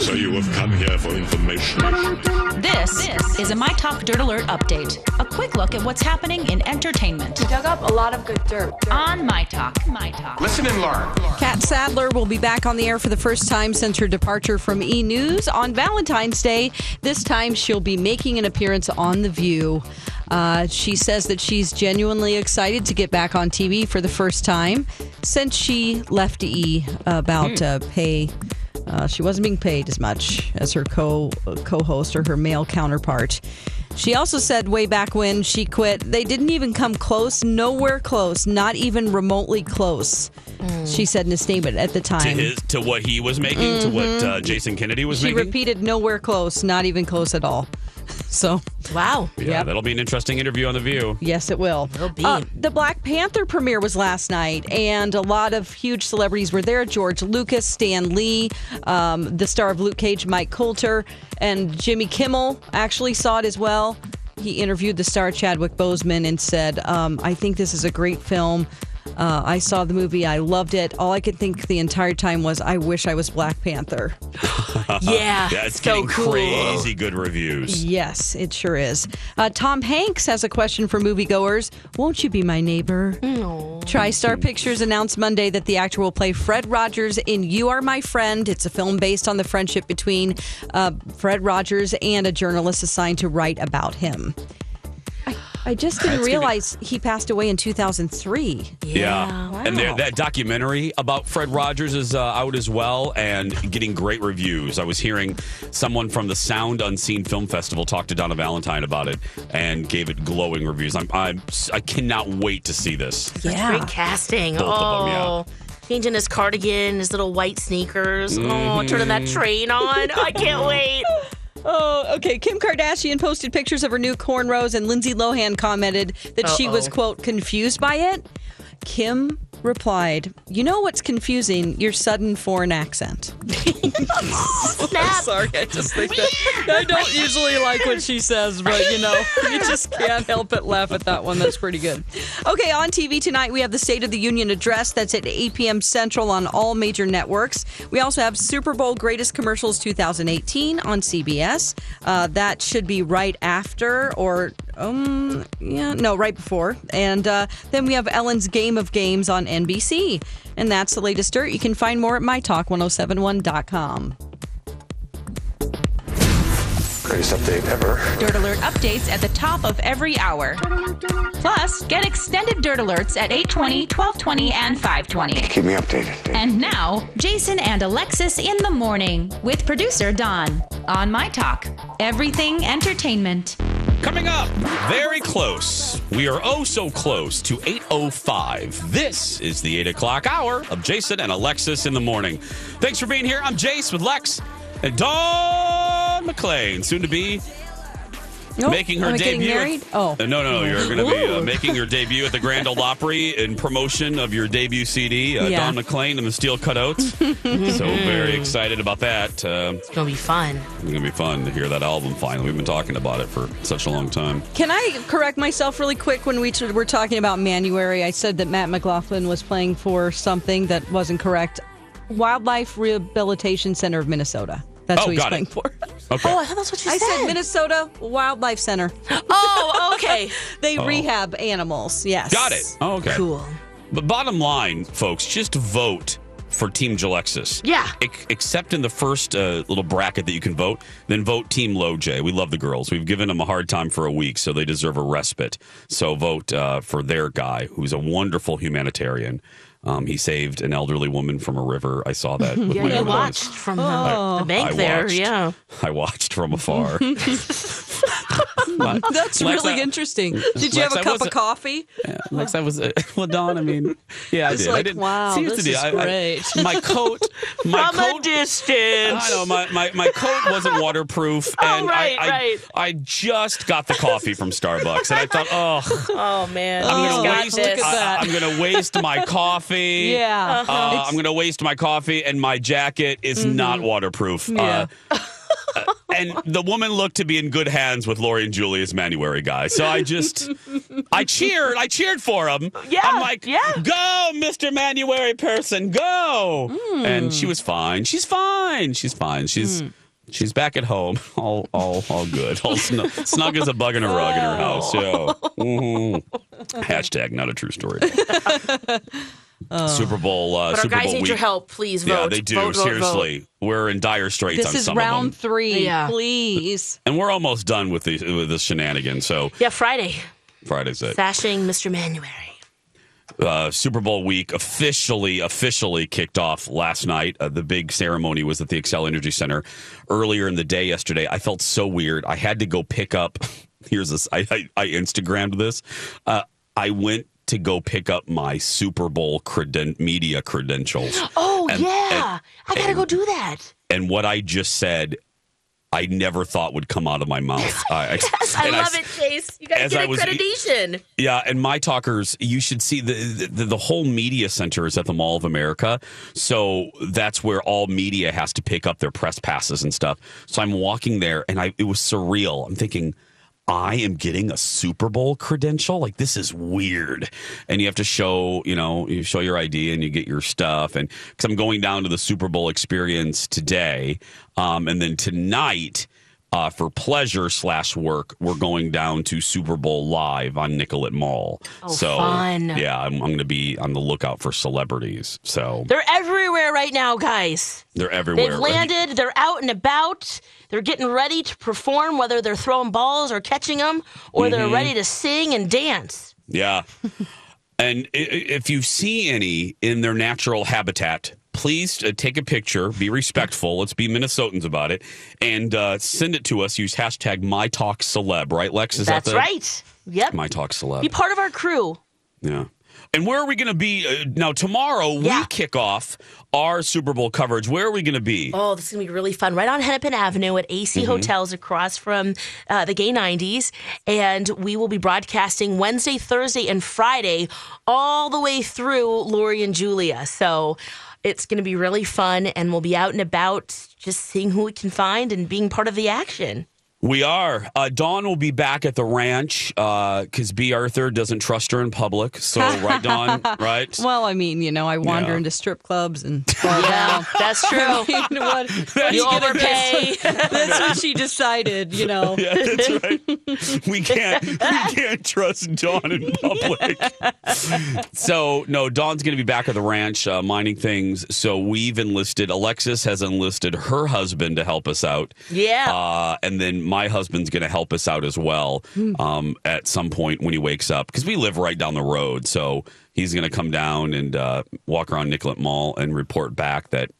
So you have come here for information. This, this is a My Talk Dirt Alert update. A quick look at what's happening in entertainment We Dug up a lot of good dirt. dirt. on My Talk. My Talk. Listen and learn. Catt Sadler will be back on the air for the first time since her departure from E! News on Valentine's Day. This time she'll be making an appearance on The View. Uh, she says that she's genuinely excited to get back on TV for the first time since she left E! about uh, pay. Uh, she wasn't being paid as much as her co co-host or her male counterpart. She also said way back when she quit, they didn't even come close, nowhere close, not even remotely close. She said in a statement at the time to time. his to what he was making, to what uh, Jason Kennedy was she making. She repeated nowhere close, not even close at all. So, Wow. yeah, Yep. that'll be an interesting interview on the View. yes, it will. Will be. Uh, the Black Panther premiere was last night, and a lot of huge celebrities were there. George Lucas, Stan Lee, um, the star of Luke Cage, Mike Colter, and Jimmy Kimmel actually saw it as well. He interviewed the star Chadwick Boseman and said, um, "I think this is a great film." Uh, I saw the movie. I loved it. All I could think the entire time was, I wish I was Black Panther. Yeah. Yeah, it's so getting cool. crazy good reviews. Yes, it sure is. Uh, Tom Hanks has a question for moviegoers. Won't you be my neighbor? TriStar Pictures announced Monday that the actor will play Fred Rogers in You Are My Friend. It's a film based on the friendship between uh, Fred Rogers and a journalist assigned to write about him. I, I just didn't That's gonna be- realize he passed away in 2003. Yeah, and there, that documentary about Fred Rogers is uh, out as well and getting great reviews. I was hearing someone from the Sound Unseen Film Festival talk to Donna Valentine about it and gave it glowing reviews. I'm, I'm I cannot wait to see this. Yeah. great casting. Both of oh. them, yeah. Changing his cardigan, his little white sneakers. Mm-hmm. Oh, turning that train on. I can't wait. Oh, okay. Kim Kardashian posted pictures of her new cornrows, and Lindsay Lohan commented that she was, quote, confused by it. Kim replied, You know what's confusing? Your sudden foreign accent. Snap. Sorry, I just think that. I don't usually like what she says, but you know, you just can't help but laugh at that one. That's pretty good. Okay, on TV tonight, we have the State of the Union address that's at 8 p.m. Central on all major networks. We also have Super Bowl Greatest Commercials 2018 on CBS. Uh, that should be right after, or, um, yeah, no, right before. And uh, then we have Ellen's Game of Games on NBC. And that's the latest dirt. You can find more at mytalk1071.com. Greatest update ever. Dirt Alert updates at the top of every hour. Plus, get extended Dirt Alerts at 820, 1220, and 520. Keep me updated. Dave. And now, Jason and Alexis in the morning with producer Don on My Talk. Everything entertainment. Coming up, very close. We are oh so close to 8.05. This is the 8 o'clock hour of Jason and Alexis in the morning. Thanks for being here. I'm Jace with Lex and Dawn McClain, soon to be Nope. making her Am I debut. married? At, Oh. Uh, no, no, no. You're going to be uh, making your debut at the Grand Ole Opry in promotion of your debut CD, uh, Yeah. Don McLean and the Steel Cutouts. so very excited about that. Uh, It's going to be fun. it's going to be fun to hear that album finally. We've been talking about it for such a long time. Can I correct myself really quick when we t- were talking about Manuary? I said that Matt McLaughlin was playing for something that wasn't correct. Wildlife Rehabilitation Center of Minnesota. That's Oh, who he's playing it. for. Okay. Oh, I thought that's what you I said. I said Minnesota Wildlife Center. Oh, okay. They rehab animals. Yes. Got it. Oh, okay. cool. But bottom line, folks, just vote for Team Jalexis. Yeah. Ex- except in the first uh, little bracket that you can vote, then vote Team Low J. We love the girls. We've given them a hard time for a week, so they deserve a respite. So vote uh, for their guy, who's a wonderful humanitarian. Um, he saved an elderly woman from a river. I saw that. With Yeah, my you watched eyes. from the, Oh. the bank I there. watched. Yeah. I watched from afar. That's Lex, really I- interesting. Did you Lex, have I a cup of coffee? Lex, I was uh, well, Dawn. I mean, yeah, I did. I like, didn't. wow, see, this is I- I- great. my coat, my From a coat. distance. I know my, my, my coat wasn't waterproof, Oh, and right, I, I, right. I just got the coffee from Starbucks, and I thought, oh, Oh, man. I'm gonna got waste. this. I, am gonna waste my coffee. Yeah. Uh, I'm gonna waste my coffee, and my jacket is not waterproof. Yeah. Uh, uh, and the woman looked to be in good hands with Lori and Julie as Manuary guy. So I just, I cheered. I cheered for him. Yeah, I'm like, yeah. go, Mr. Manuary person, go. Hmm. And she was fine. She's fine. She's fine. She's. She's back at home, all all all good, all snug, snug as a bug in a rug in her house. Yeah. Mhm. Hashtag not a true story. Super Bowl. Uh, But our Super guys Bowl need week. your help. Please vote. Yeah, they do. Vote, vote, Seriously, we're in dire straits This on is some of them, round three. Yeah. Please. and we're almost done with the with this shenanigan. So. Yeah, Friday. Friday's it. Fashing Mr. Manuary. uh, Super Bowl week officially officially kicked off last night. Uh, the big ceremony was at the Xcel Energy Center earlier in the day yesterday. I felt so weird. I had to go pick up. Here's this. I I, I Instagrammed this. Uh, I went to go pick up my Super Bowl creden- media credentials. Oh And- yeah, I gotta go do that. and what I just said, I never thought would come out of my mouth. I, Yes, I love s- it, Chase. You gotta get I was- accreditation. Yeah, and my talkers, you should see the, the the whole media center is at the Mall of America, so that's where all media has to pick up their press passes and stuff. So I'm walking there, and I it was surreal. I'm thinking. I am getting a Super Bowl credential. Like this is weird, and you have to show, you know, you show your ID and you get your stuff. And because I'm going down to the Super Bowl experience today, um, and then tonight, uh, for pleasure slash work, we're going down to Super Bowl live on Nicollet Mall. Oh, so fun. yeah, I'm, I'm going to be on the lookout for celebrities. So They're everywhere right now, guys. they're everywhere. They've landed. They're out and about. They're getting ready to perform, whether they're throwing balls or catching them, or Mm-hmm. they're ready to sing and dance. Yeah. and if you see any in their natural habitat, please uh, take a picture, be respectful. Let's be Minnesotans about it, and uh, send it to us. Use hashtag MyTalkCeleb, right, Lex? Is That's that the, right. Yep. MyTalkCeleb. Be part of our crew. Yeah. And where are we going to be uh, now? Tomorrow Yeah. we kick off our Super Bowl coverage. Where are we going to be? Oh, this is gonna be really fun. Right on Hennepin Avenue at AC Mm-hmm. Hotels across from uh, the Gay 90s. And we will be broadcasting Wednesday, Thursday, and Friday all the way through Lori and Julia. So it's gonna be really fun. And we'll be out and about just seeing who we can find and being part of the action. We are. Uh, Dawn will be back at the ranch because B. Arthur doesn't trust her in public. So, right, Dawn? Right? Well, I mean, you know, I wander Yeah. into strip clubs and fall down. that's true. I mean, what, what you overpay. That's what she decided, you know. Yeah, that's right. We can't we can't trust Dawn in public. So no, Dawn's going to be back at the ranch uh, mining things. So we've enlisted. Alexis has enlisted her husband to help us out. Yeah. uh, and then my husband's going to help us out as well um, at some point when he wakes up because we live right down the road. So he's going to come down and uh, walk around Nicollet Mall and report back that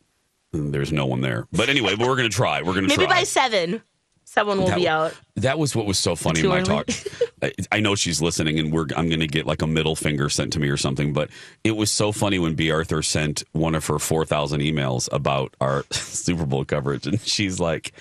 mm, there's no one there. But anyway, but we're going to try. We're going to Maybe by seven, someone will That- be out. That was what was so funny in Too my early? talk. I, I know she's listening, and we're I'm going to get like a middle finger sent to me or something. But it was so funny when B. Arthur sent one of her four thousand emails about our Super Bowl coverage, and she's like,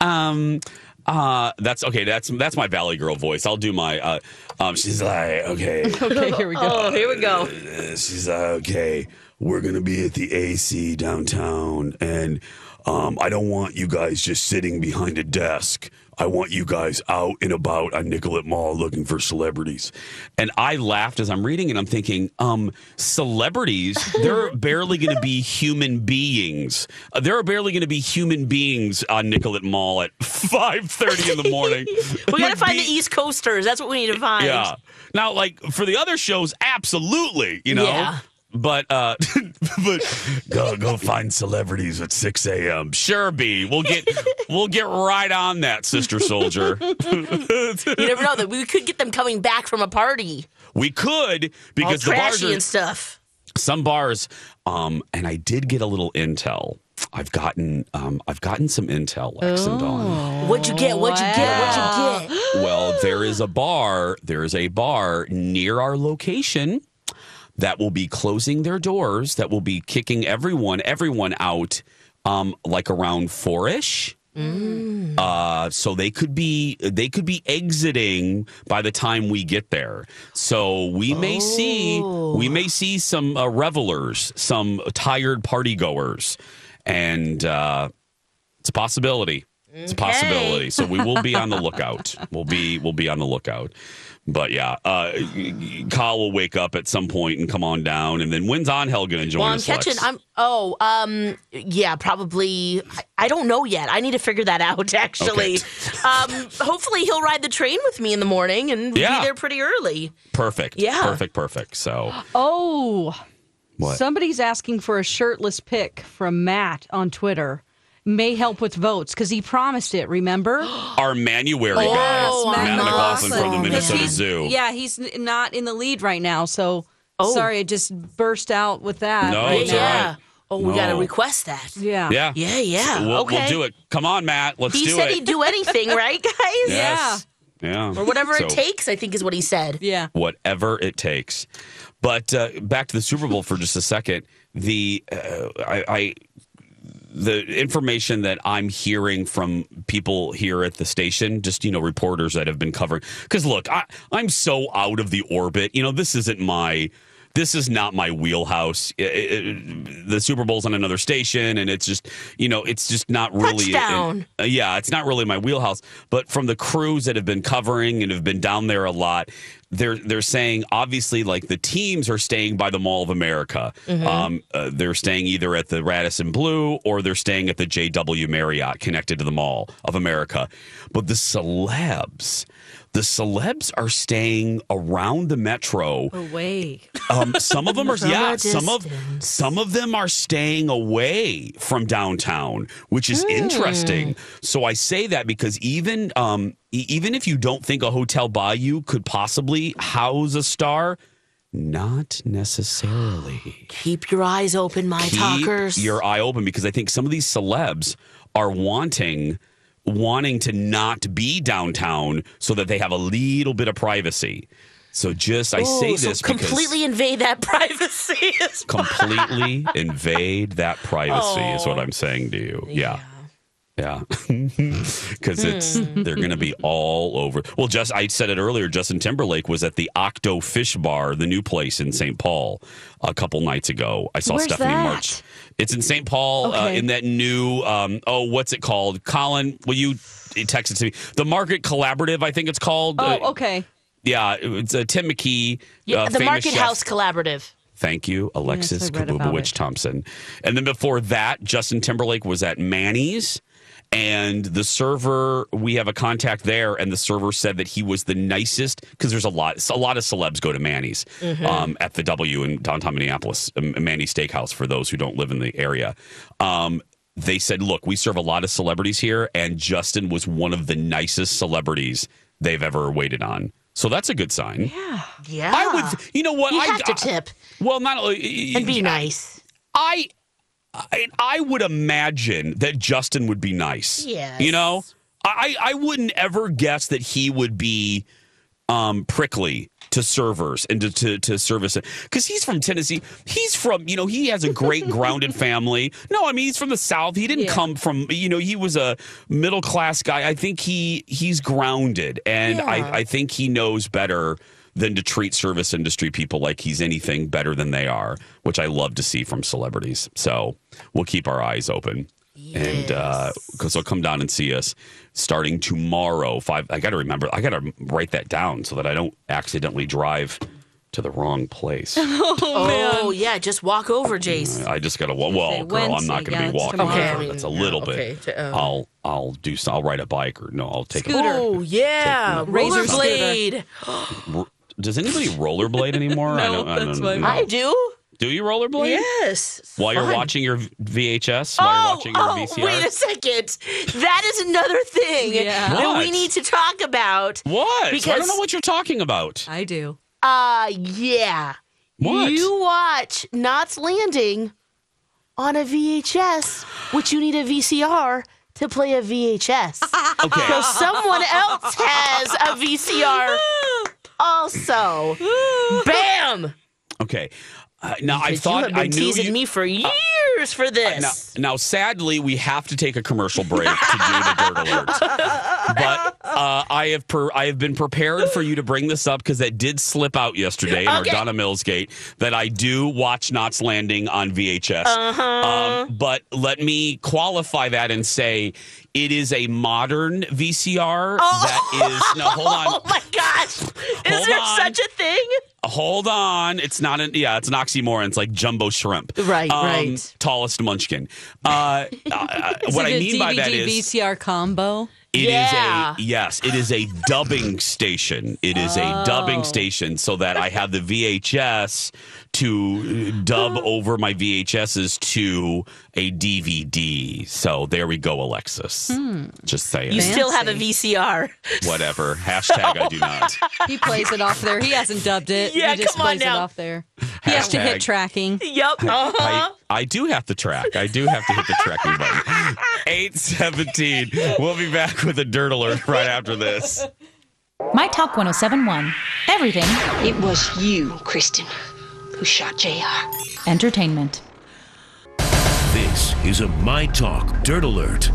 um. Uh, that's okay. That's that's my Valley Girl voice. I'll do my. Uh, um, she's like, okay, Okay, here we go. Oh, here we go. uh, she's like, okay, we're gonna be at the AC downtown, and um, I don't want you guys just sitting behind a desk. I want you guys out and about on Nicollet Mall looking for celebrities. And I laughed as I'm reading and I'm thinking, um, celebrities, they're barely going to be human beings. Uh, there are barely going to be human beings on Nicollet Mall at 5:30 in the morning. We gotta find be- the East Coasters. That's what we need to find. yeah. Now, like for the other shows, absolutely, you know. Yeah. But uh but go go find celebrities at six a.m. Sure, B. We'll get we'll get right on that, Sister Soldier. You never know that we could get them coming back from a party, we could all because the bars trashy are and stuff. some bars. Um, and I did get a little intel. I've gotten um I've gotten some intel, Lex and Dawn. What'd you get? What'd you get? What'd you get? Well, there is a bar. There is a bar near our location that will be closing their doors. That will be kicking everyone, everyone out, um, like around four ish. Uh, so they could be they could be exiting by the time we get there. So we may see we may see some uh, revelers, some tired party goers, and uh, it's a possibility. It's a possibility. So we will be on the lookout. We'll be we'll be on the lookout. But yeah, uh, Kyle will wake up at some point and come on down, and then when's on Hell gonna join us. Well, I'm us? catching. I'm. Oh, um, yeah, probably. I, I don't know yet. I need to figure that out. Actually, um, hopefully he'll ride the train with me in the morning and Yeah. be there pretty early. perfect. Yeah. perfect, perfect. So Oh, what? somebody's asking for a shirtless pic from Matt on Twitter. May help with votes because he promised it. Remember? Our Manuary guy, Oh, Matt Matt McLaughlin from the Minnesota Zoo. Yeah, he's not in the lead right now. So Oh. sorry, I just burst out with that. No, right it's now. all right. Oh, we got to request that. Yeah. Yeah, Yeah, yeah. We'll, okay. we'll do it. Come on, Matt. Let's He do said it. he'd do anything, right, guys? Yes. Yeah. Or whatever it takes. I think is what he said. Yeah. whatever it takes. But uh, back to the Super Bowl for just a second. The uh, I, I the information that I'm hearing from people here at the station, just you know, reporters that have been covering. Because look, I, I'm so out of the orbit. You know, this isn't my. This is not my wheelhouse. It- it- the Super Bowl's on another station, and it's just, you know, it's just not really. Touchdown. uh, yeah, it's not really my wheelhouse. But from the crews that have been covering and have been down there a lot, they're they're saying obviously like the teams are staying by the Mall of America. Um, uh, they're staying either at the Radisson Blu or they're staying at the JW Marriott connected to the Mall of America. But the celebs. The celebs are staying around the metro. Away. Um, some of them are yeah. Some of some of them are staying away from downtown, which is interesting. So I say that because even um, even if you don't think a hotel Bayou could possibly house a star, not necessarily. Keep your eyes open, my Keep talkers. your eye open because I think some of these celebs are wanting wanting to not be downtown so that they have a little bit of privacy. So just I say Ooh, so this because completely invade that privacy. completely invade that privacy is what I'm saying to you. Oh, yeah. Yeah. Cuz it's hmm. they're going to be all over. Well, just I said it earlier Justin Timberlake was at the Octo Fish Bar, the new place in St. Paul a couple nights ago. I saw Where's Stephanie that? March. It's in St. Paul uh, in that new um oh what's it called? Colin, will you text it to me? The Market Collaborative, I think it's called. Uh, Oh, okay. yeah, it's uh, Tim McKee, Yeah, uh, the Market chef. House Collaborative. Thank you, Alexis Yes, I Kabubowicz. Thompson. And then before that, Justin Timberlake was at Manny's. And the server, we have a contact there, and the server said that he was the nicest because there's a lot, a lot of celebs go to Manny's Mm-hmm. um, at the W in downtown Minneapolis, um, Manny's Steakhouse for those who don't live in the area. Um, they said, "Look, we serve a lot of celebrities here, and Justin was one of the nicest celebrities they've ever waited on." So that's a good sign. Yeah. Yeah. I would, you know what? You I have to tip Well, not only and be nice. I, I, I would imagine that Justin would be nice. Yes. You know, I, I wouldn't ever guess that he would be um, prickly to servers and to, to, to service because he's from Tennessee. He's from, you know, he has a great grounded family. No, I mean, he's from the South. He didn't Yeah. come from, you know, he was a middle class guy. I think he he's grounded and Yeah. I, I think he knows better than to treat service industry people like he's anything better than they are, which I love to see from celebrities. So we'll keep our eyes open. And because they'll come down and see us starting tomorrow. Five. I got to remember. I got to write that down so that I don't accidentally drive to the wrong place. Oh, oh yeah, just walk over, Jace. I just got to. Well, well girl, I'm not going to yeah, be walking. Okay, I mean, That's a yeah, little okay, bit. um, I'll I'll do. so- I'll ride a bike or no. I'll take Scooter. a. Scooter. Oh, yeah. Razor Rollerblade. Does anybody rollerblade anymore? I No, don't, I that's don't my know. I do. Do you rollerblade? Yes. While you're watching your VHS, while you're Oh, watching your oh, VCR. wait a second. That is another thing Yeah. that What? we need to talk about. what? Because I don't know what you're talking about. I do. Uh, yeah. What? You watch Knots Landing on a VHS, which you need a VCR to play a VHS. Okay. So someone else has a VCR also. Bam! Okay. Uh, now I thought you have been I knew teasing you, me for years. years for this. Now, now, sadly, we have to take a commercial break to do the dirt alert. But uh, I have per- I have been prepared for you to bring this up because that did slip out yesterday in our Donna Mills gate that I do watch Knots Landing on VHS. Uh-huh. Um, but let me qualify that and say it is a modern VCR that is. No, hold on. Oh my gosh. Is Hold there on. such a thing? Hold on. It's not an yeah, it's an oxymoron. It's like jumbo shrimp. Right, Um, right. Tallest munchkin. Uh, uh, Is what I mean DVD by that is VCR combo. it is Yeah. a yes, it is a dubbing station. It is a dubbing station so that I have the VHS to dub over my VHSs to a DVD. So there we go, Alexis. Just saying. You still have a VCR. Whatever. Hashtag I do not. He plays it off there. He hasn't dubbed it. Yeah, he just come on now. it off there. He has to hit tracking. Yep. Uh-huh. I, I do have to track. I do have to hit the tracking button. 817. We'll be back with a dirt alert right after this. My Talk 1071. Everything It was you, Kristen, who shot JR. entertainment. This is a My Talk Dirt Alert.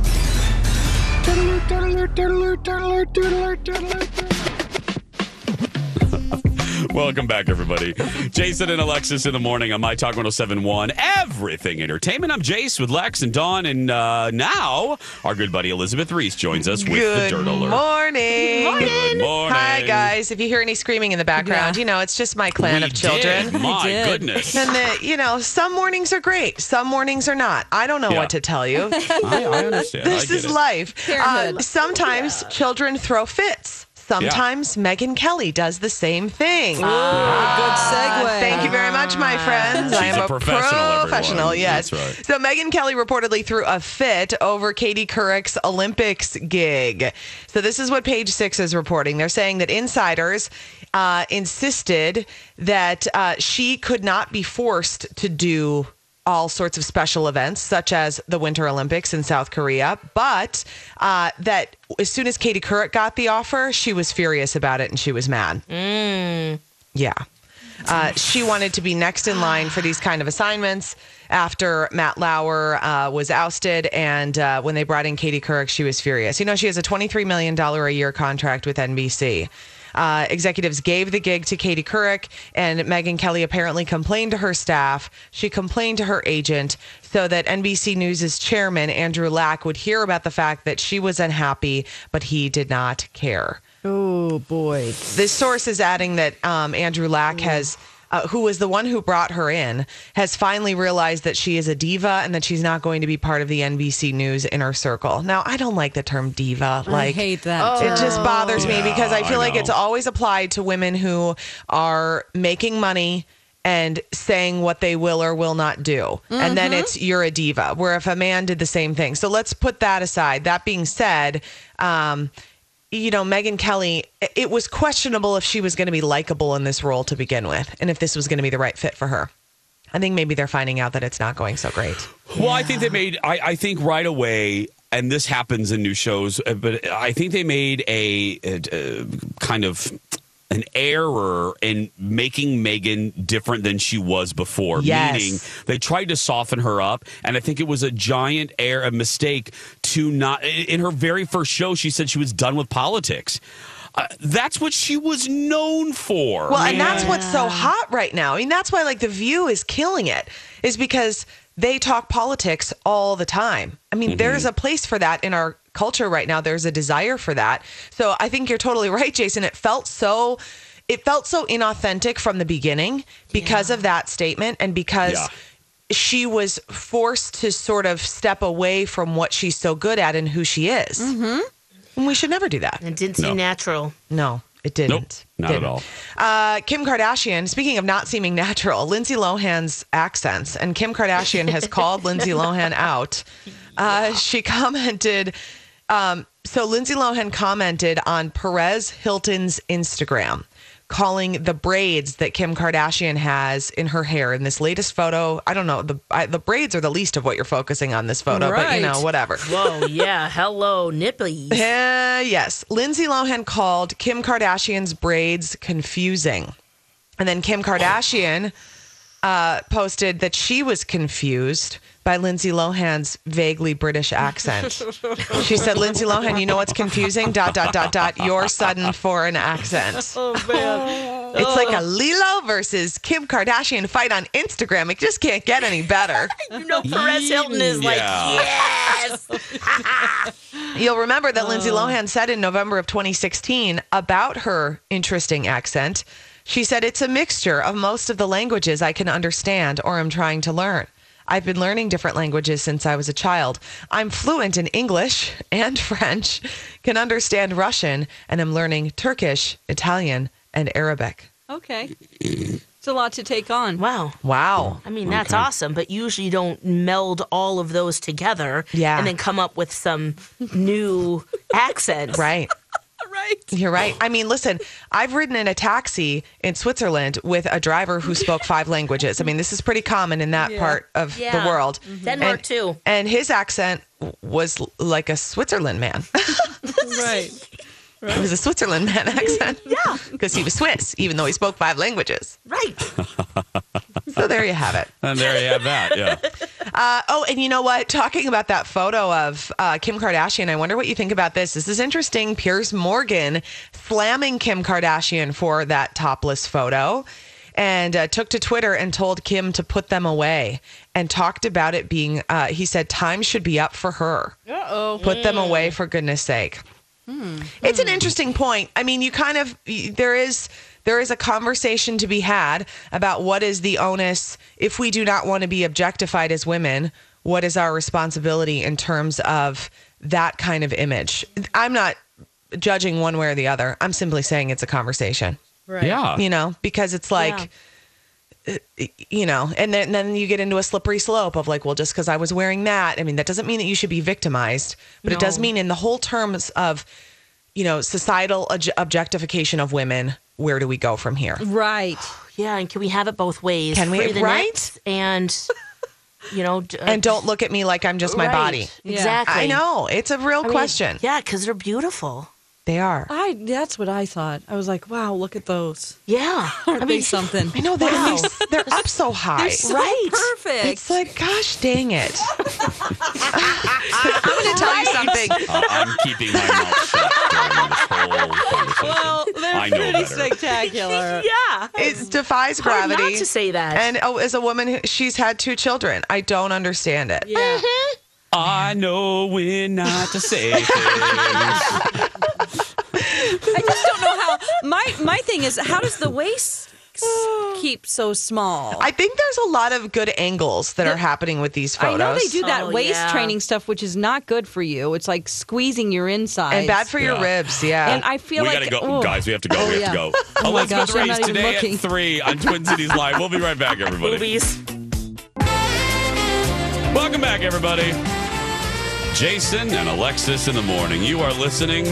Welcome back, everybody. Jason and Alexis in the morning on My Talk 1071. Everything entertainment. I'm Jace with Lex and Dawn. And uh, now our good buddy Elizabeth Ries joins us with Good the Dirt Alert. morning. Good morning. Hi, guys. If you hear any screaming in the background, Yeah. you know, it's just my clan We of children. Did. My did. goodness. And the, you know, some mornings are great, some mornings are not. I don't know Yeah. what to tell you. I, I understand. this I get is it. life. Parenthood. Uh, sometimes children throw fits. Sometimes Megyn Kelly does the same thing. Ooh, Good segue. Thank you very much, my friends. I She's am a a professional, professional, yes. That's right. So Megyn Kelly reportedly threw a fit over Katie Couric's Olympics gig. So this is what Page Six is reporting. They're saying that insiders uh, insisted that uh, she could not be forced to do all sorts of special events, such as the Winter Olympics in South Korea, but uh, that as soon as Katie Couric got the offer, she was furious about it and she was mad. Yeah. Uh, she wanted to be next in line for these kind of assignments after Matt Lauer uh, was ousted. And uh, when they brought in Katie Couric, she was furious. You know, she has a $23 million a year contract with NBC. Uh, executives gave the gig to Katie Couric, and Megyn Kelly apparently complained to her staff. She complained to her agent so that NBC News' chairman, Andrew Lack, would hear about the fact that she was unhappy, but he did not care. Oh boy. This source is adding that um, Andrew Lack has, uh, who was the one who brought her in, has finally realized that she is a diva and that she's not going to be part of the NBC News inner circle. Now, I don't like the term diva. Like, I Like, hate that. it just bothers me because I feel I like it's always applied to women who are making money and saying what they will or will not do. And then it's you're a diva. Where if a man did the same thing. So let's put that aside. That being said, um, you know, Megyn Kelly, it was questionable if she was going to be likable in this role to begin with and if this was going to be the right fit for her. I think maybe they're finding out that it's not going so great. Well, I think they made. I, I think right away, and this happens in new shows, uh, but I think they made a, a, a kind of an error in making Megyn different than she was before. Yes. Meaning they tried to soften her up, and I think it was a giant error, a mistake to not. In her very first show, she said she was done with politics. Uh, that's what she was known for. Well, and that's what's so hot right now. I mean, that's why like The View is killing it, is because they talk politics all the time. I mean, there's a place for that in our culture right now. There's a desire for that. So I think you're totally right, Jason. It felt so. It felt so inauthentic from the beginning because of that statement and because Yeah. she was forced to sort of step away from what she's so good at and who she is. Mm-hmm. And we should never do that. It didn't seem No. natural. No, it didn't. Nope, not at Didn't. all. Uh, Kim Kardashian, speaking of not seeming natural, Lindsay Lohan's accents, and Kim Kardashian has called Lindsay Lohan out. Uh, she commented, um, so Lindsay Lohan commented on Perez Hilton's Instagram, calling the braids that Kim Kardashian has in her hair in this latest photo. I don't know, the I, the braids are the least of what you're focusing on this photo, but you know, whatever. Whoa, yeah. Hello, nippies. Uh, yes. Lindsay Lohan called Kim Kardashian's braids confusing. And then Kim Kardashian uh, posted that she was confused by Lindsay Lohan's vaguely British accent. she said, Lindsay Lohan, you know what's confusing? Dot, dot, dot, dot, your sudden foreign accent. Oh man. It's like a Lilo versus Kim Kardashian fight on Instagram. It just can't get any better. You know, Perez Hilton is like, yes. You'll remember that Lindsay uh. Lohan said in November of 2016 about her interesting accent. She said, It's a mixture of most of the languages I can understand or am trying to learn. I've been learning different languages since I was a child. I'm fluent in English and French, can understand Russian, and am learning Turkish, Italian, and Arabic. Okay. It's a lot to take on. Wow. Wow. I mean, that's awesome, but usually you don't meld all of those together Yeah. and then come up with some new accents. Right. Right. You're right. I mean, listen, I've ridden in a taxi in Switzerland with a driver who spoke five languages. I mean, this is pretty common in that part of Yeah. the world. Mm-hmm. Denmark, And- too. And his accent was like a Switzerland man. Right. it was a Switzerland man accent. Yeah. Because he was Swiss, even though he spoke five languages. Right. So there you have it. And there you have that. Yeah. Uh, oh, and you know what? Talking about that photo of uh, Kim Kardashian, I wonder what you think about this. This is interesting. Piers Morgan slamming Kim Kardashian for that topless photo and uh, took to Twitter and told Kim to put them away and talked about it being, uh, he said, time should be up for her. Uh oh. Put them away for goodness sake. It's an interesting point. I mean, you kind of there is there is a conversation to be had about what is the onus if we do not want to be objectified as women. What is our responsibility in terms of that kind of image? I'm not judging one way or the other. I'm simply saying it's a conversation. Right. Yeah. You know, because it's like. uh, You know, and then then you get into a slippery slope of like, well, just because I was wearing that, I mean, that doesn't mean that you should be victimized, but it does mean in the whole terms of, you know, societal obj- objectification of women. Where do we go from here? Right. Yeah, and can we have it both ways? Can we- right? nets and, you know, uh, And don't look at me like I'm just my right. body. Yeah. Exactly. I know it's a real I mean, question. Yeah, because they're beautiful. They are. I that's what I thought. I was like, wow, look at those. Yeah. Aren't I they mean, something? I know they're Wow. they're up so high. So Right. perfect. It's like, gosh dang it! I'm going to tell you something. Uh, I'm keeping my mouth shut during this whole conversation. well, they're I know pretty better. spectacular. Yeah. It defies Hard not gravity. to say that. And oh, as a woman, who, she's had two children. I don't understand it. Yeah. I know when not to say things. I just don't know how. My my thing is, how does the waist keep so small? I think there's a lot of good angles that are happening with these photos. I know they do that Oh, waist yeah. training stuff, which is not good for you. It's like squeezing your insides and bad for your Yeah. ribs. Yeah. And I feel we like gotta go, oh. guys. We have to go. Oh, we have yeah. to go. Oh my Elizabeth gosh, I'm Race not even today looking. at three on Twin Cities Live. We'll be right back, everybody. Movies. Welcome back, everybody. Jason and Alexis in the morning. You are listening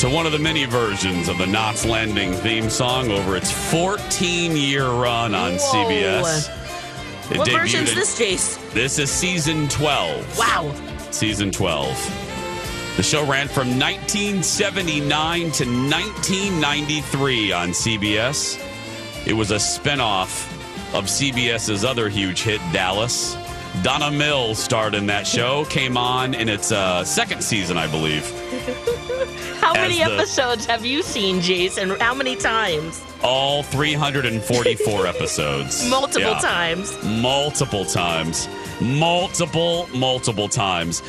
to one of the many versions of the Knots Landing theme song over its 14 year run on Whoa. CBS. It What version's this, Jace? This is season 12. Wow. Season 12. The show ran from 1979 to 1993 on CBS. It was a spinoff of CBS's other huge hit, Dallas. Donna Mills starred in that show, came on in its uh, second season, I believe. How many the- episodes have you seen, Jason? how many times? All 344 episodes. Multiple Yeah. times. Multiple times. Multiple, multiple times.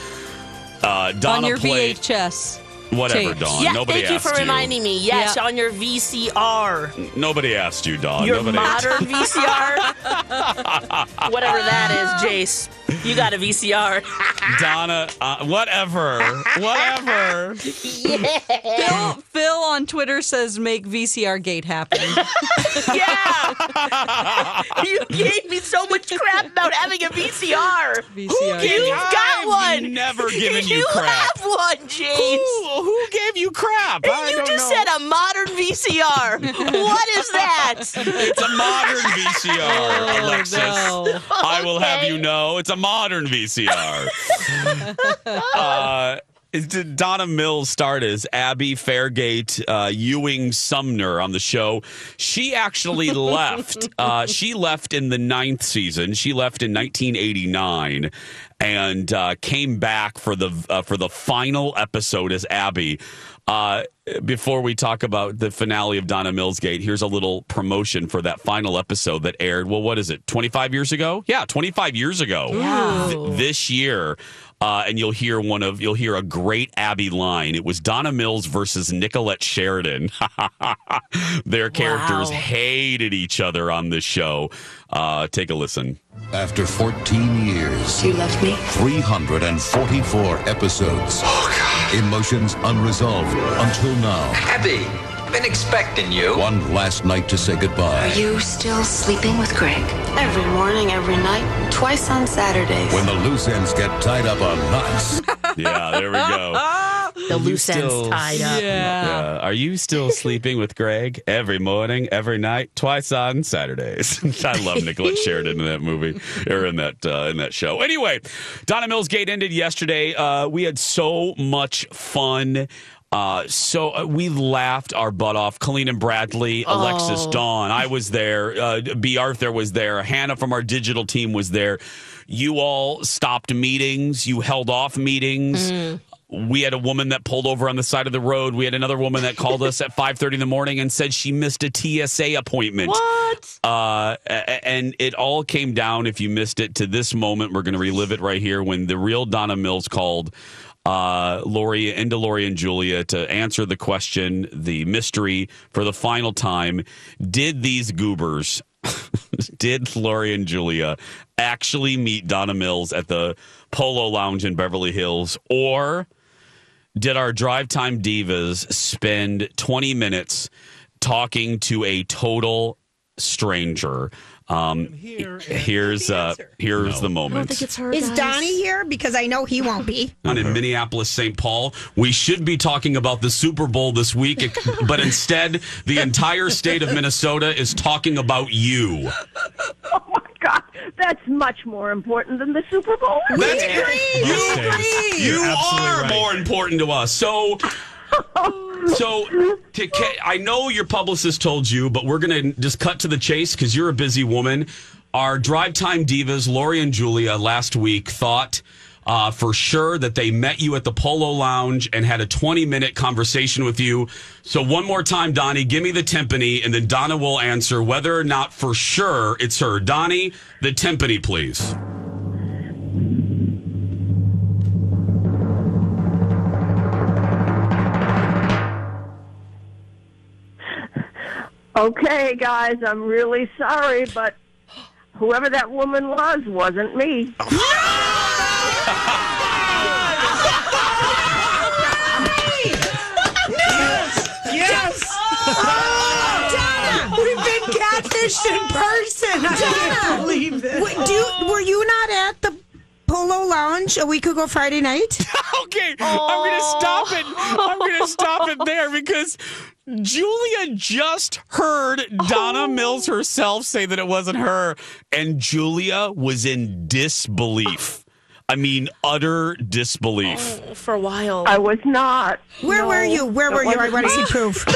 Uh, Donna on your played VHS. Whatever, tape. Dawn. yeah, Nobody thank you asked for reminding me. Yes, Yeah. on your VCR. Nobody asked you, Dawn. Your Nobody modern VCR. Whatever that is, Jace. You got a VCR. Donna, uh, whatever, whatever. Phil, Phil on Twitter says, "Make VCR Gate happen." yeah. you gave me so much crap about having a VCR. VCR. You've got I've one. never given you you crap. have one, James. Who, who gave you crap? I you don't just know. said a modern VCR. what is that? It's a modern VCR, Alexis. Oh, no. I will have you know, it's a modern VCR. uh, Donna Mills start as Abby Fairgate uh, Ewing Sumner on the show. She actually left. Uh, she left in the ninth season. She left in 1989 and uh, came back for the uh, for the final episode as Abby. Uh, before we talk about the finale of Donna Mills Gate, here's a little promotion for that final episode that aired. Well, what is it? 25 years ago? Yeah, 25 years ago. Th- this year. Uh, and you'll hear one of you'll hear a great Abby line. It was Donna Mills versus Nicolette Sheridan. Their characters hated each other on this show. Uh, take a listen. After 14 years, You left me? 344 episodes. Emotions unresolved until now. Abby, been expecting you. One last night to say goodbye. Are you still sleeping with Greg? Every morning, every night, twice on Saturdays. When the loose ends get tied up on knots. Yeah, there we go. The Are you loose ends still- tied up. Yeah. Are you still sleeping with Greg every morning, every night, twice on Saturdays? I love Nicolette Sheridan in that movie or in that uh, in that show. Anyway, Donna Mills Gate ended yesterday. Uh, we had so much fun. Uh, so uh, we laughed our butt off. Colleen and Bradley, Alexis Dawn, I was there. Uh, B. Arthur was there. Hannah from our digital team was there. You all stopped meetings. You held off meetings. We had a woman that pulled over on the side of the road. We had another woman that called us at 5:30 in the morning and said she missed a TSA appointment. What? Uh, and it all came down, if you missed it, to this moment. We're going to relive it right here when the real Donna Mills called uh, Lori into and Julia to answer the question, the mystery for the final time. Did these goobers, did Lori and Julia actually meet Donna Mills at the Polo Lounge in Beverly Hills, or did our drive time divas spend 20 minutes talking to a total stranger? Um, here's uh, here's the moment. Is Donnie here? Because I know he won't be. on in Minneapolis, St. Paul. We should be talking about the Super Bowl this week, but instead, the entire state of Minnesota is talking about you. Oh my God, that's much more important than the Super Bowl. That's agree. You, agree. you You're are right. more important to us. So, so to, I know your publicist told you, but we're going to just cut to the chase because you're a busy woman. Our drive time divas, Lori and Julia, last week thought uh, for sure that they met you at the Polo Lounge and had a 20 minute conversation with you. So, one more time, Donnie, give me the timpani, and then Donna will answer whether or not for sure it's her. Donnie, the timpani, please. Okay, guys, I'm really sorry, but whoever that woman was wasn't me. Yes. Donna, we've been catfished in person. I can't believe this. Wait, do you, were you not at the Polo Lounge a week ago Friday night? okay, I'm going to stop it. I'm going to stop it there because Julia just heard Donna Mills herself say that it wasn't her, and Julia was in disbelief. I mean, utter disbelief. For a while. I was not. Where No, were you? Where were you? I want to see proof. I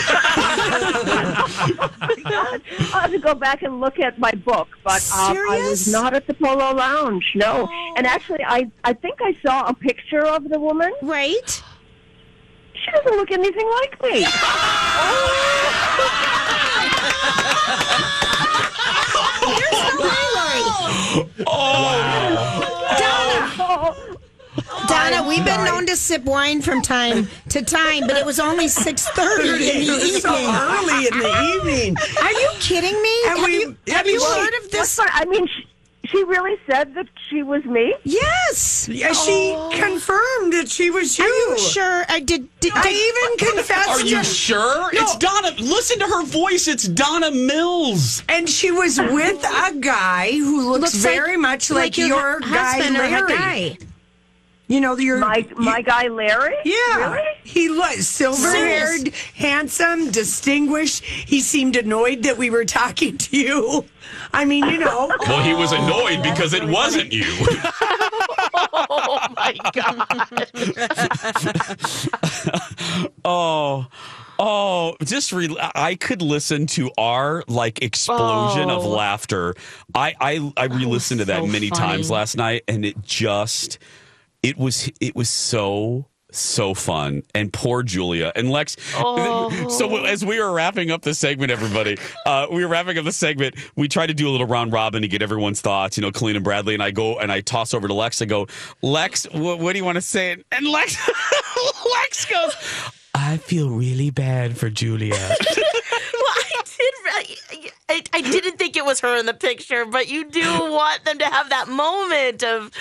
have to go back and look at my book, but um, I was not at the Polo Lounge. No, and actually, I I think I saw a picture of the woman. Right? She doesn't look anything like me. There's no way, Lori. Oh, Donna, Donna, we've been known to sip wine from time to time, but it was only six thirty in the evening. so early in the evening. Are you kidding me? And have we- you, I have mean, you she- heard of this? I mean, she, she really said that she was me. Yes. Yeah, she oh. confirmed that she was you. Are you sure? I did. did, I did- even confessed. Are you to- sure? No. It's Donna. Listen to her voice. It's Donna Mills. And she was with a guy who looks, Looks like- very much like like, your your, hu- guy, husband or her Larry. guy. You know, your My my guy Larry. Yeah, Really? he was silver haired, handsome, distinguished. He seemed annoyed that we were talking to you. I mean, you know. Well, he was annoyed because it wasn't you. oh my god! oh, oh, just re- I could listen to our like explosion of Oh. laughter. I I, I re-listened to that so many funny. times last night, and it just it was it was so. So fun and poor Julia and Lex. Oh. So as we were wrapping up the segment, everybody, uh, we were wrapping up the segment. We tried to do a little round robin to get everyone's thoughts. You know, Colleen and Bradley, and I go and I toss over to Lex. I go, Lex, what, what do you want to say? And Lex, Lex goes, I feel really bad for Julia. well, I did. re- I, I didn't think it was her in the picture, but you do want them to have that moment of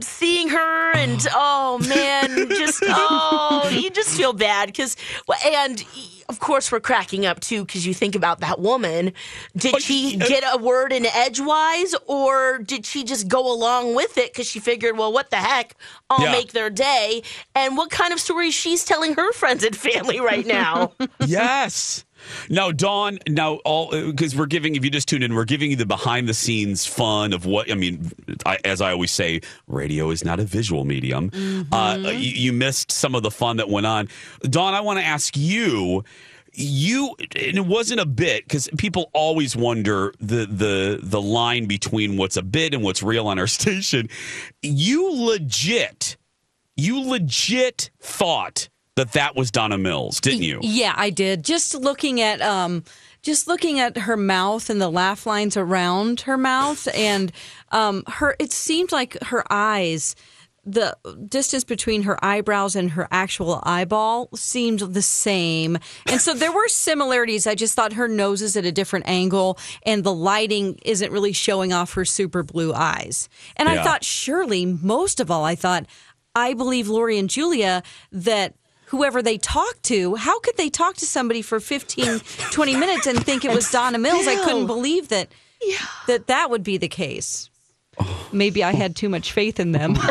seeing her, and oh, oh man, just oh, you just feel bad because, and of course we're cracking up too because you think about that woman. Did she oh, uh, get a word in edgewise, or did she just go along with it because she figured, well, what the heck, I'll Yeah. make their day? And what kind of story she's telling her friends and family right now? yes. Now, Dawn, now all because we're giving, if you just tuned in, we're giving you the behind the scenes fun of what I mean. I, as I always say, radio is not a visual medium. Uh, you, you missed some of the fun that went on. Dawn, I want to ask you. You and it wasn't a bit because people always wonder the the the line between what's a bit and what's real on our station. You legit, you legit thought that that was Donna Mills, didn't you? Yeah, I did. Just looking at um just looking at her mouth and the laugh lines around her mouth and um her it seemed like her eyes the distance between her eyebrows and her actual eyeball seemed the same. And so there were similarities. I just thought her nose is at a different angle and the lighting isn't really showing off her super blue eyes. And I thought, surely, most of all, I thought, I believe Lori and Julia that whoever they talked to, how could they talk to somebody for 15, 20 minutes and think it was Donna Mills? I couldn't believe that yeah. that that would be the case. Maybe I had too much faith in them. but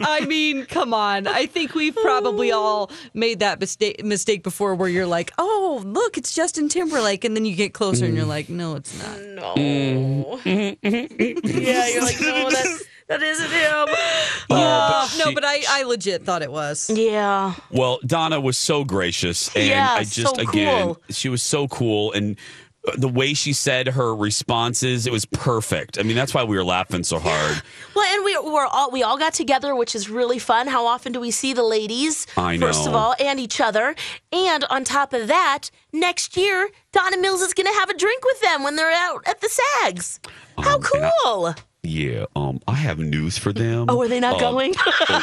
I mean, come on. I think we've probably all made that mistake mistake before where you're like, "Oh, look, it's Justin Timberlake." And then you get closer and you're mm. like, "No, it's not." No. Mm-hmm. Mm-hmm. Mm-hmm. yeah, you're like, no, that, that isn't him. Yeah. but no, she- but I, I legit thought it was. Yeah. Well, Donna was so gracious, and Yeah, I just so again, cool. she was so cool, and uh, the way she said her responses, it was perfect. I mean, that's why we were laughing so hard. Well, and we were all we all got together, which is really fun. How often do we see the ladies? I First of know. all, and each other. And on top of that, next year Donna Mills is going to have a drink with them when they're out at the SAGs. How Um, and I- cool! Yeah, um, I have news for them. Oh, are they not Um, going? uh,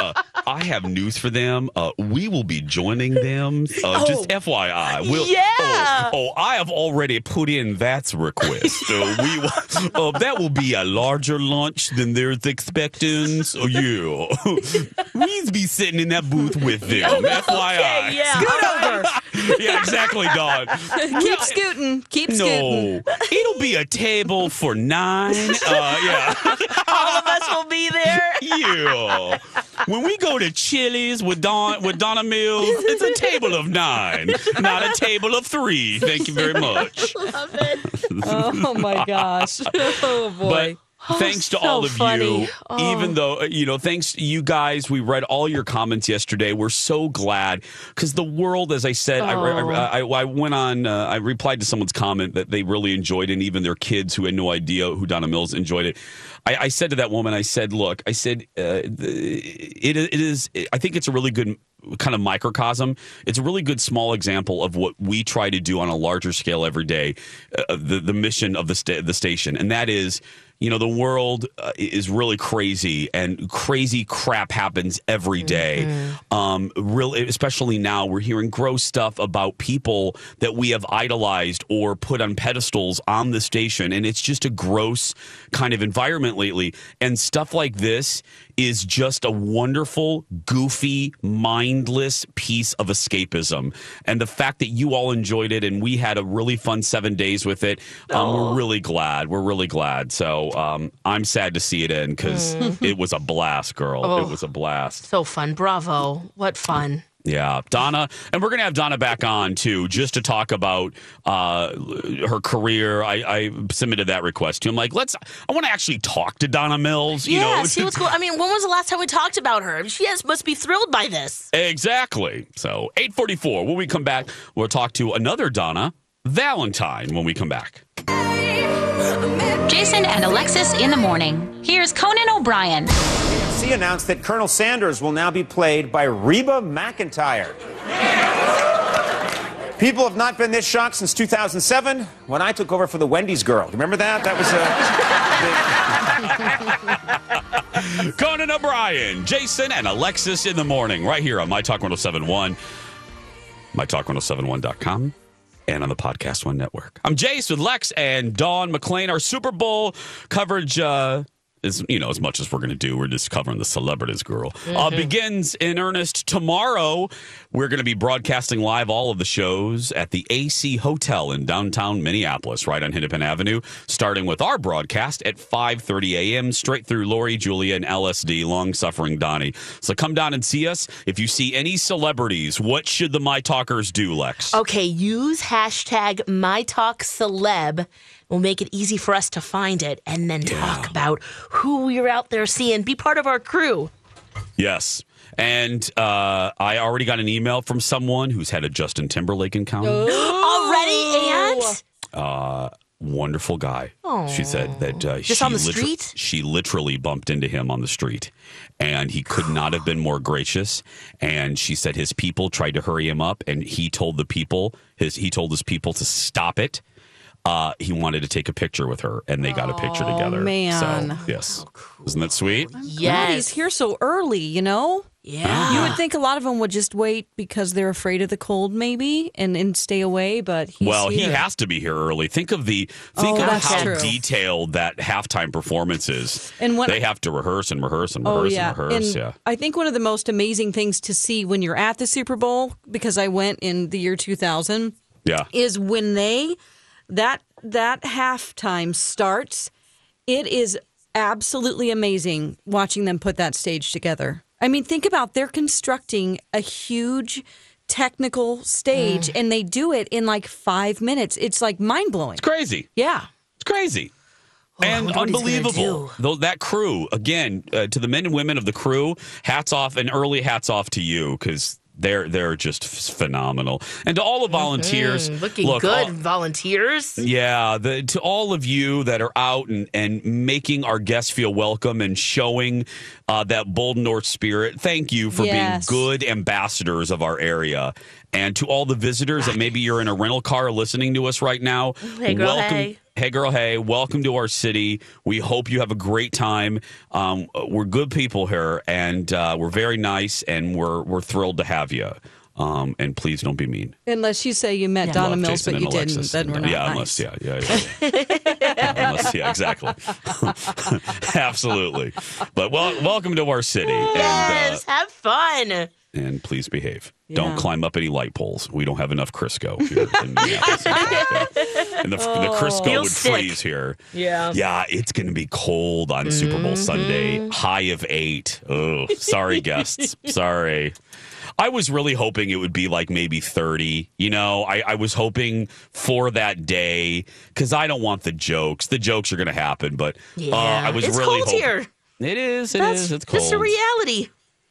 uh, I have news for them. Uh, we will be joining them. Uh, Just FYI, we'll, Yeah. Oh, oh, I have already put in that request. Uh, we will, uh, that will be a larger lunch than they're expecting. So yeah, we'll be sitting in that booth with them. FYI. yeah. Scoot over. yeah, exactly, Don. Keep scooting. Keep scooting. No, it'll be a table for nine. Uh, yeah. all of us will be there. Yeah. When we go to Chili's with Don with Donna Mills, it's a table of nine, not a table of three. Thank you very much. Love it. Oh my gosh. Oh boy. But thanks to so all of funny. you, Oh. even though, uh, you know, thanks to you guys. We read all your comments yesterday. We're so glad because the world, as I said, I, Oh. I, I, I went on, uh, I replied to someone's comment that they really enjoyed it, and even their kids who had no idea who Donna Mills enjoyed it. I, I said to that woman, I said, look, I said, uh, the, it, it is, I think it's a really good kind of microcosm. It's a really good small example of what we try to do on a larger scale every day. Uh, the the mission of the sta- the station, and that is. You know, the world uh, is really crazy and crazy crap happens every day. Um, really, especially now, we're hearing gross stuff about people that we have idolized or put on pedestals on the station. And it's just a gross kind of environment lately. And stuff like this is just a wonderful, goofy, mindless piece of escapism. And the fact that you all enjoyed it and we had a really fun seven days with it, um, we're really glad. We're really glad. So um, I'm sad to see it end because Mm. it was a blast, girl. Oh. It was a blast. So fun. Bravo. What fun. Yeah, Donna, and we're gonna have Donna back on too, just to talk about uh, her career. I, I submitted that request to him. Like, let's. I want to actually talk to Donna Mills. You yeah, know, see what's going. I mean, when was the last time we talked about her? She has, must be thrilled by this. exactly. So, eight forty-four. When we come back, we'll talk to another Donna Valentine. When we come back. Jason and Alexis in the morning. Here's Conan O'Brien. KFC announced that Colonel Sanders will now be played by Reba McEntire. People have not been this shocked since 2007 when I took over for the Wendy's girl. Remember that? That was uh, a. Conan O'Brien, Jason, and Alexis in the morning, right here on My Talk 1071, MyTalk1071.com, and on the Podcast One Network. I'm Jace with Lex and Dawn McLean. Our Super Bowl coverage uh, is, you know, as much as we're going to do, we're just covering the celebrities, girl. Uh, Mhm. begins in earnest tomorrow. We're going to be broadcasting live all of the shows at the AC Hotel in downtown Minneapolis, right on Hennepin Avenue, starting with our broadcast at 5.30 a.m., straight through Lori, Julia, and LSD, long-suffering Donnie. So come down and see us. If you see any celebrities, what should the My Talkers do, Lex? Okay, use hashtag MyTalkCeleb. We'll make it easy for us to find it and then talk about who you're out there seeing. Be part of our crew. Yes. And uh, I already got an email from someone who's had a Justin Timberlake encounter. Already, and uh, wonderful guy. She said that uh, Just she on the liter- street? She literally bumped into him on the street, and he could not have been more gracious. And she said his people tried to hurry him up, and he told the people his he told his people to stop it. Uh, he wanted to take a picture with her, and they got a picture together. man. So yes, isn't that sweet? God, he's here so early, you know? Yeah. You would think a lot of them would just wait because they're afraid of the cold, maybe, and, and stay away, but he's well, he has to be here early. Think of the think Oh, of how true. detailed that halftime performance is. And when- they have to rehearse and rehearse and Oh rehearse yeah, and rehearse. and yeah. I think one of the most amazing things to see when you're at the Super Bowl, because I went in the year 2000, Yeah. is when they that that halftime starts. It is absolutely amazing watching them put that stage together. I mean, think about they're constructing a huge technical stage, and they do it in like five minutes. It's like mind blowing. It's crazy. Yeah, it's crazy. and wonder what he's gonna unbelievable. Though that crew, again, uh, to the men and women of the crew, hats off and early hats off to you because they're they're just f- phenomenal. And to all the volunteers, Mm, looking look, good, all- volunteers. Yeah, the, to all of you that are out and, and making our guests feel welcome and showing uh, that bold North spirit, thank you for Yes. being good ambassadors of our area. And to all the visitors that maybe you're in a rental car listening to us right now, Hey, girl, welcome. hey. Hey, girl, hey, welcome to our city. We hope you have a great time. Um, we're good people here, and uh, we're very nice, and we're we're thrilled to have you. Um, and please don't be mean. unless you say you met Donna Love Mills, Jason but you and didn't, then we're not yeah, nice. unless yeah, yeah, yeah. yeah. unless yeah, exactly. Absolutely. But well, welcome to our city, and Yes, have fun. Uh, and please behave. Yeah. Don't climb up any light poles. We don't have enough Crisco here in Minneapolis. and the, the Oh. Crisco would sick. freeze here. Yeah. Yeah, it's going to be cold on Super Bowl Sunday. Mm-hmm. High of eight. Oh, sorry, guests. Sorry. I was really hoping it would be like maybe 30. You know, I, I was hoping for that day because I don't want the jokes. The jokes are going to happen, but uh, I was it's really cold hoping. here. It is. It That's is. It's cold. just a reality.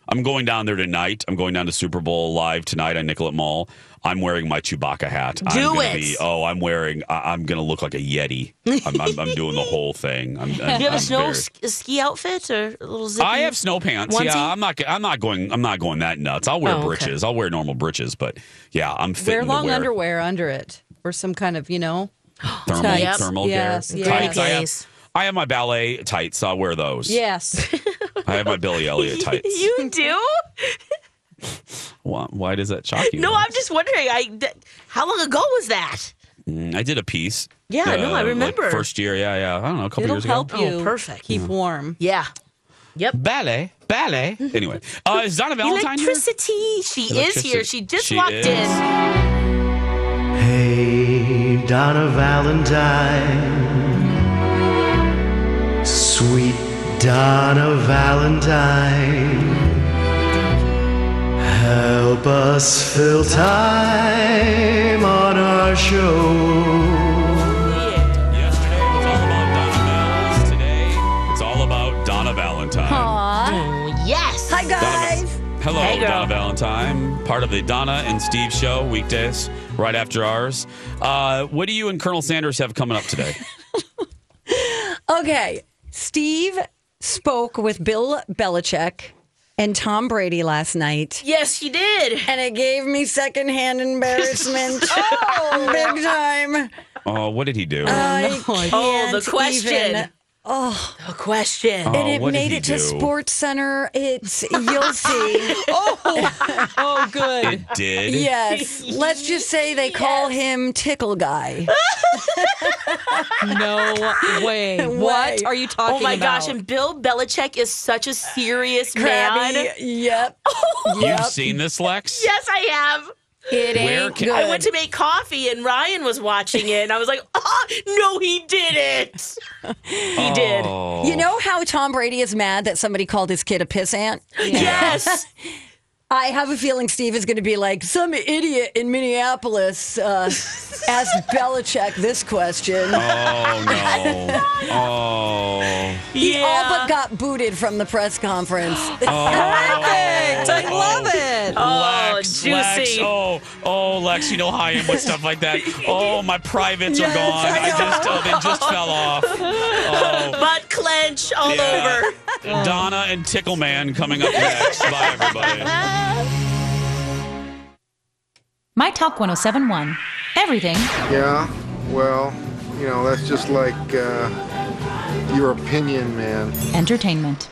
I'm going down there tonight. I'm going down to Super Bowl live tonight on Nicollet Mall. I'm wearing my Chewbacca hat. I'm Do it. Be, oh, I'm wearing. I, I'm going to look like a Yeti. I'm, I'm, I'm doing the whole thing. I'm, Do you have I'm a snow very- ski outfit or a little zippy? I have snow pants. onesie? Yeah, I'm not. I'm not going. I'm not going that nuts. I'll wear Oh, okay. breeches. I'll wear normal breeches. But yeah, I'm Wear fitting long wear underwear under it, or some kind of, you know, thermal tights. thermal yes, gear. yes. Tights. I have, I have my ballet tights. I'll wear those. Yes. I have my Billy Elliot tights. you do? Why, why does that shock you? No, I'm just wondering. I th- how long ago was that? Mm, I did a piece. Yeah, I know, I like remember. first year, yeah, yeah. I don't know, a couple It'll years help ago. you Oh, perfect. keep warm. Yeah. Yep. Ballet, ballet. Anyway, uh, is Donna Valentine here? Electricity. She is here. She just She walked is. in. Hey, Donna Valentine. Sweet Donna Valentine. Help help us fill time on our show. Yesterday was all about Donna Today it's all about Donna Valentine. Oh, yes. Hi, guys. Hello, Hey, girl. Donna Valentine, part of the Donna and Steve show weekdays, right after ours. Uh, what do you and Colonel Sanders have coming up today? Okay. Steve spoke with Bill Belichick and Tom Brady last night. Yes, he did. And it gave me secondhand embarrassment. oh, big time. Oh, what did he do? I Oh, the can't question. even- Oh, A question. Oh, and it made he it to? Sports Center. It's you'll see. oh, oh, good. it did. Yes, let's just say they call him Tickle Guy. No way. Way. What are you oh talking about? Oh my about? gosh, and Bill Belichick is such a serious Crabby. man. Yep. You've seen this, Lex? Yes, I have. It Where ain't can- good. I went to make coffee and Ryan was watching it, and I was like, oh, no, he didn't. He oh. did. Oh. You know how Tom Brady is mad that somebody called his kid a pissant? Yes. I have a feeling Steve is going to be like, some idiot in Minneapolis uh, asked Belichick this question. Oh no! Oh, He all but got booted from the press conference. oh. I love it. Oh, Lex, juicy. Lex, oh, oh, Lex, you know how I am with stuff like that. Oh, my privates are gone. I just, oh, they just fell off. Oh, Butt clench all yeah. over. Donna and Tickle Man coming up next. Bye, everybody. My Talk 1071. Everything Yeah, well, you know, that's just like uh, your opinion, man. entertainment.